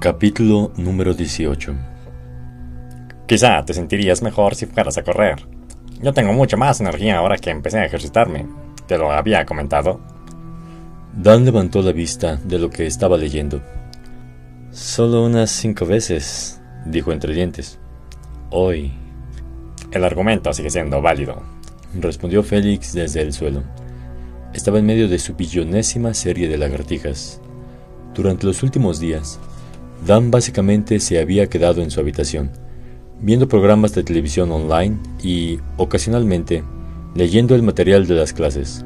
Capítulo número 18 Quizá te sentirías mejor si fueras a correr. Yo tengo mucha más energía ahora que empecé a ejercitarme. ¿Te lo había comentado? Dan levantó la vista de lo que estaba leyendo. Solo unas cinco veces, dijo entre dientes. Hoy. El argumento sigue siendo válido, respondió Félix desde el suelo. Estaba en medio de su billonésima serie de lagartijas. Durante los últimos días, Dan básicamente se había quedado en su habitación, viendo programas de televisión online y, ocasionalmente, leyendo el material de las clases.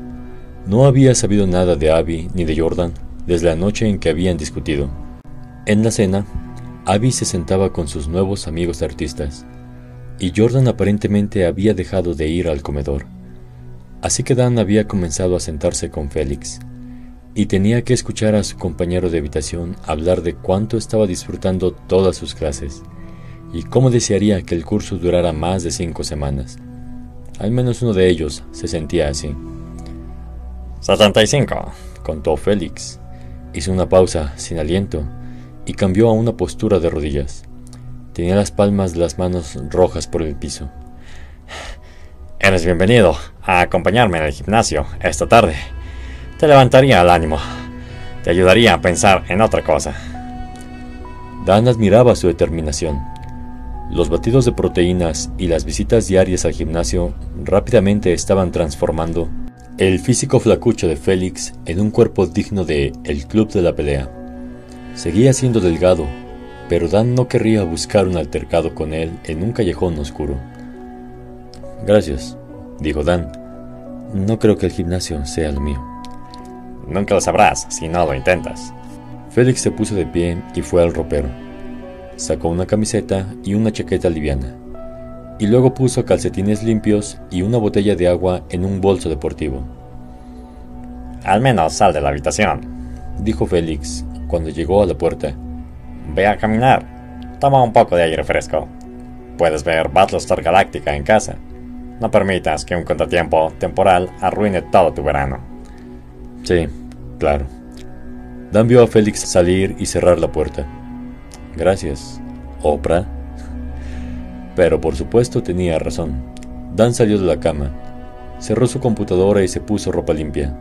No había sabido nada de Abby ni de Jordan desde la noche en que habían discutido. En la cena, Abby se sentaba con sus nuevos amigos artistas, y Jordan aparentemente había dejado de ir al comedor. Así que Dan había comenzado a sentarse con Félix, y tenía que escuchar a su compañero de habitación hablar de cuánto estaba disfrutando todas sus clases y cómo desearía que el curso durara más de cinco semanas. Al menos uno de ellos se sentía así. 75, contó Félix. Hizo una pausa sin aliento y cambió a una postura de rodillas. Tenía las palmas de las manos rojas por el piso. Eres bienvenido a acompañarme en el gimnasio esta tarde te levantaría el ánimo. Te ayudaría a pensar en otra cosa. Dan admiraba su determinación. Los batidos de proteínas y las visitas diarias al gimnasio rápidamente estaban transformando el físico flacucho de Félix en un cuerpo digno de el club de la pelea. Seguía siendo delgado, pero Dan no querría buscar un altercado con él en un callejón oscuro. Gracias, dijo Dan. No creo que el gimnasio sea lo mío. Nunca lo sabrás si no lo intentas. Félix se puso de pie y fue al ropero. Sacó una camiseta y una chaqueta liviana. Y luego puso calcetines limpios y una botella de agua en un bolso deportivo. Al menos sal de la habitación, dijo Félix cuando llegó a la puerta. Ve a caminar. Toma un poco de aire fresco. Puedes ver Battlestar Galactica en casa. No permitas que un contratiempo temporal arruine todo tu verano. Sí, claro. Dan vio a Félix salir y cerrar la puerta. Gracias, Oprah. Pero por supuesto tenía razón. Dan salió de la cama, cerró su computadora y se puso ropa limpia.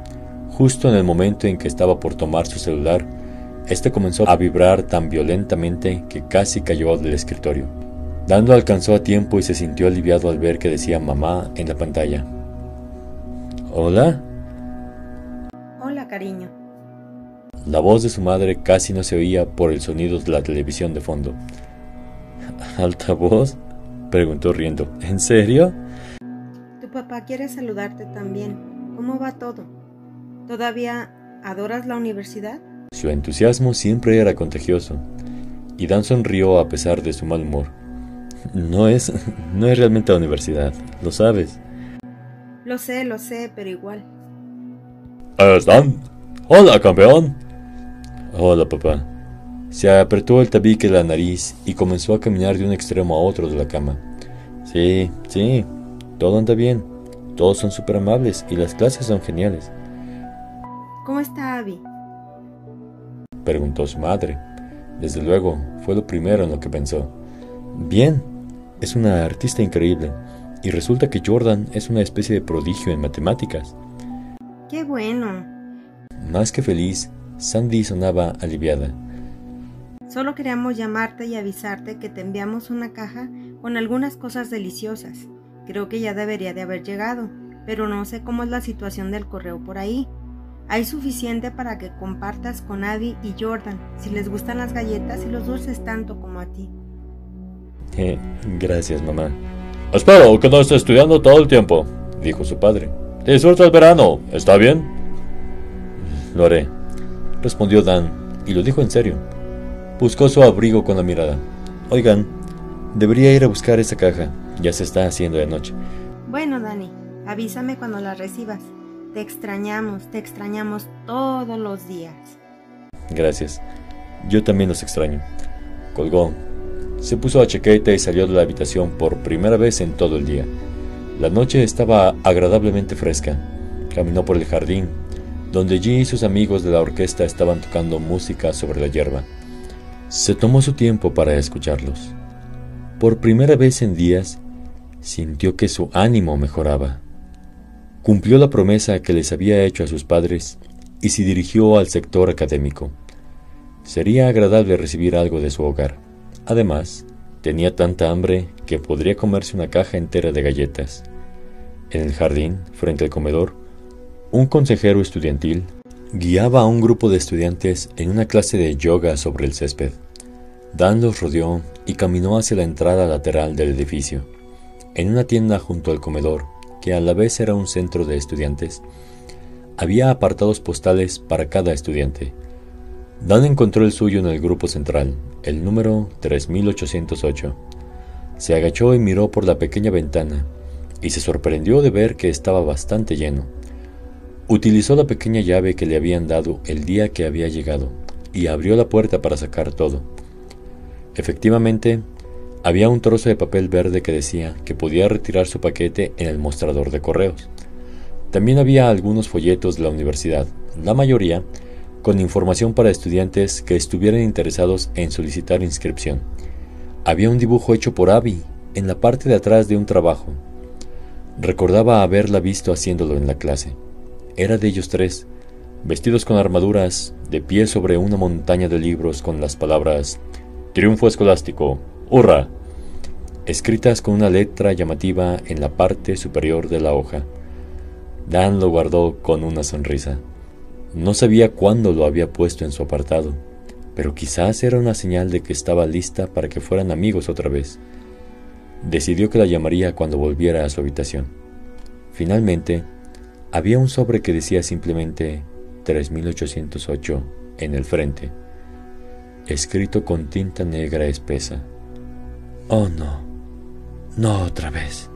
Justo en el momento en que estaba por tomar su celular, este comenzó a vibrar tan violentamente que casi cayó del escritorio. Dan lo alcanzó a tiempo y se sintió aliviado al ver que decía mamá en la pantalla. ¿Hola? Cariño. La voz de su madre casi no se oía por el sonido de la televisión de fondo. ¿Alta voz? preguntó riendo. ¿En serio? Tu papá quiere saludarte también. ¿Cómo va todo? ¿Todavía adoras la universidad? Su entusiasmo siempre era contagioso, y Dan sonrió a pesar de su mal humor. No es, no es realmente la universidad, lo sabes. Lo sé, lo sé, pero igual. ¿Están? Hola, campeón. Hola, papá. Se apretó el tabique de la nariz y comenzó a caminar de un extremo a otro de la cama. Sí, sí, todo anda bien. Todos son súper amables y las clases son geniales. ¿Cómo está Abby? Preguntó su madre. Desde luego, fue lo primero en lo que pensó. Bien, es una artista increíble. Y resulta que Jordan es una especie de prodigio en matemáticas. ¡Qué bueno! Más que feliz, Sandy sonaba aliviada. Solo queríamos llamarte y avisarte que te enviamos una caja con algunas cosas deliciosas. Creo que ya debería de haber llegado, pero no sé cómo es la situación del correo por ahí. Hay suficiente para que compartas con Abby y Jordan, si les gustan las galletas y los dulces tanto como a ti. Eh, gracias, mamá. Espero que no esté estudiando todo el tiempo, dijo su padre. Disfruta el verano, ¿está bien? Lo haré, respondió Dan, y lo dijo en serio. Buscó su abrigo con la mirada. Oigan, debería ir a buscar esa caja. Ya se está haciendo de noche. Bueno, Dani, avísame cuando la recibas. Te extrañamos, te extrañamos todos los días. Gracias. Yo también los extraño. Colgó. Se puso la chaqueta y salió de la habitación por primera vez en todo el día. La noche estaba agradablemente fresca. Caminó por el jardín, donde G y sus amigos de la orquesta estaban tocando música sobre la hierba. Se tomó su tiempo para escucharlos. Por primera vez en días, sintió que su ánimo mejoraba. Cumplió la promesa que les había hecho a sus padres y se dirigió al sector académico. Sería agradable recibir algo de su hogar. Además, tenía tanta hambre que podría comerse una caja entera de galletas. En el jardín, frente al comedor, un consejero estudiantil guiaba a un grupo de estudiantes en una clase de yoga sobre el césped. Dan los rodeó y caminó hacia la entrada lateral del edificio. En una tienda junto al comedor, que a la vez era un centro de estudiantes, había apartados postales para cada estudiante. Dan encontró el suyo en el grupo central, el número 3808. Se agachó y miró por la pequeña ventana, y se sorprendió de ver que estaba bastante lleno. Utilizó la pequeña llave que le habían dado el día que había llegado, y abrió la puerta para sacar todo. Efectivamente, había un trozo de papel verde que decía que podía retirar su paquete en el mostrador de correos. También había algunos folletos de la universidad, la mayoría con información para estudiantes que estuvieran interesados en solicitar inscripción. Había un dibujo hecho por Abby en la parte de atrás de un trabajo. Recordaba haberla visto haciéndolo en la clase. Era de ellos tres, vestidos con armaduras, de pie sobre una montaña de libros con las palabras Triunfo escolástico, ¡Hurra! escritas con una letra llamativa en la parte superior de la hoja. Dan lo guardó con una sonrisa. No sabía cuándo lo había puesto en su apartado, pero quizás era una señal de que estaba lista para que fueran amigos otra vez. Decidió que la llamaría cuando volviera a su habitación. Finalmente, había un sobre que decía simplemente 3808 en el frente, escrito con tinta negra espesa. Oh no, no otra vez.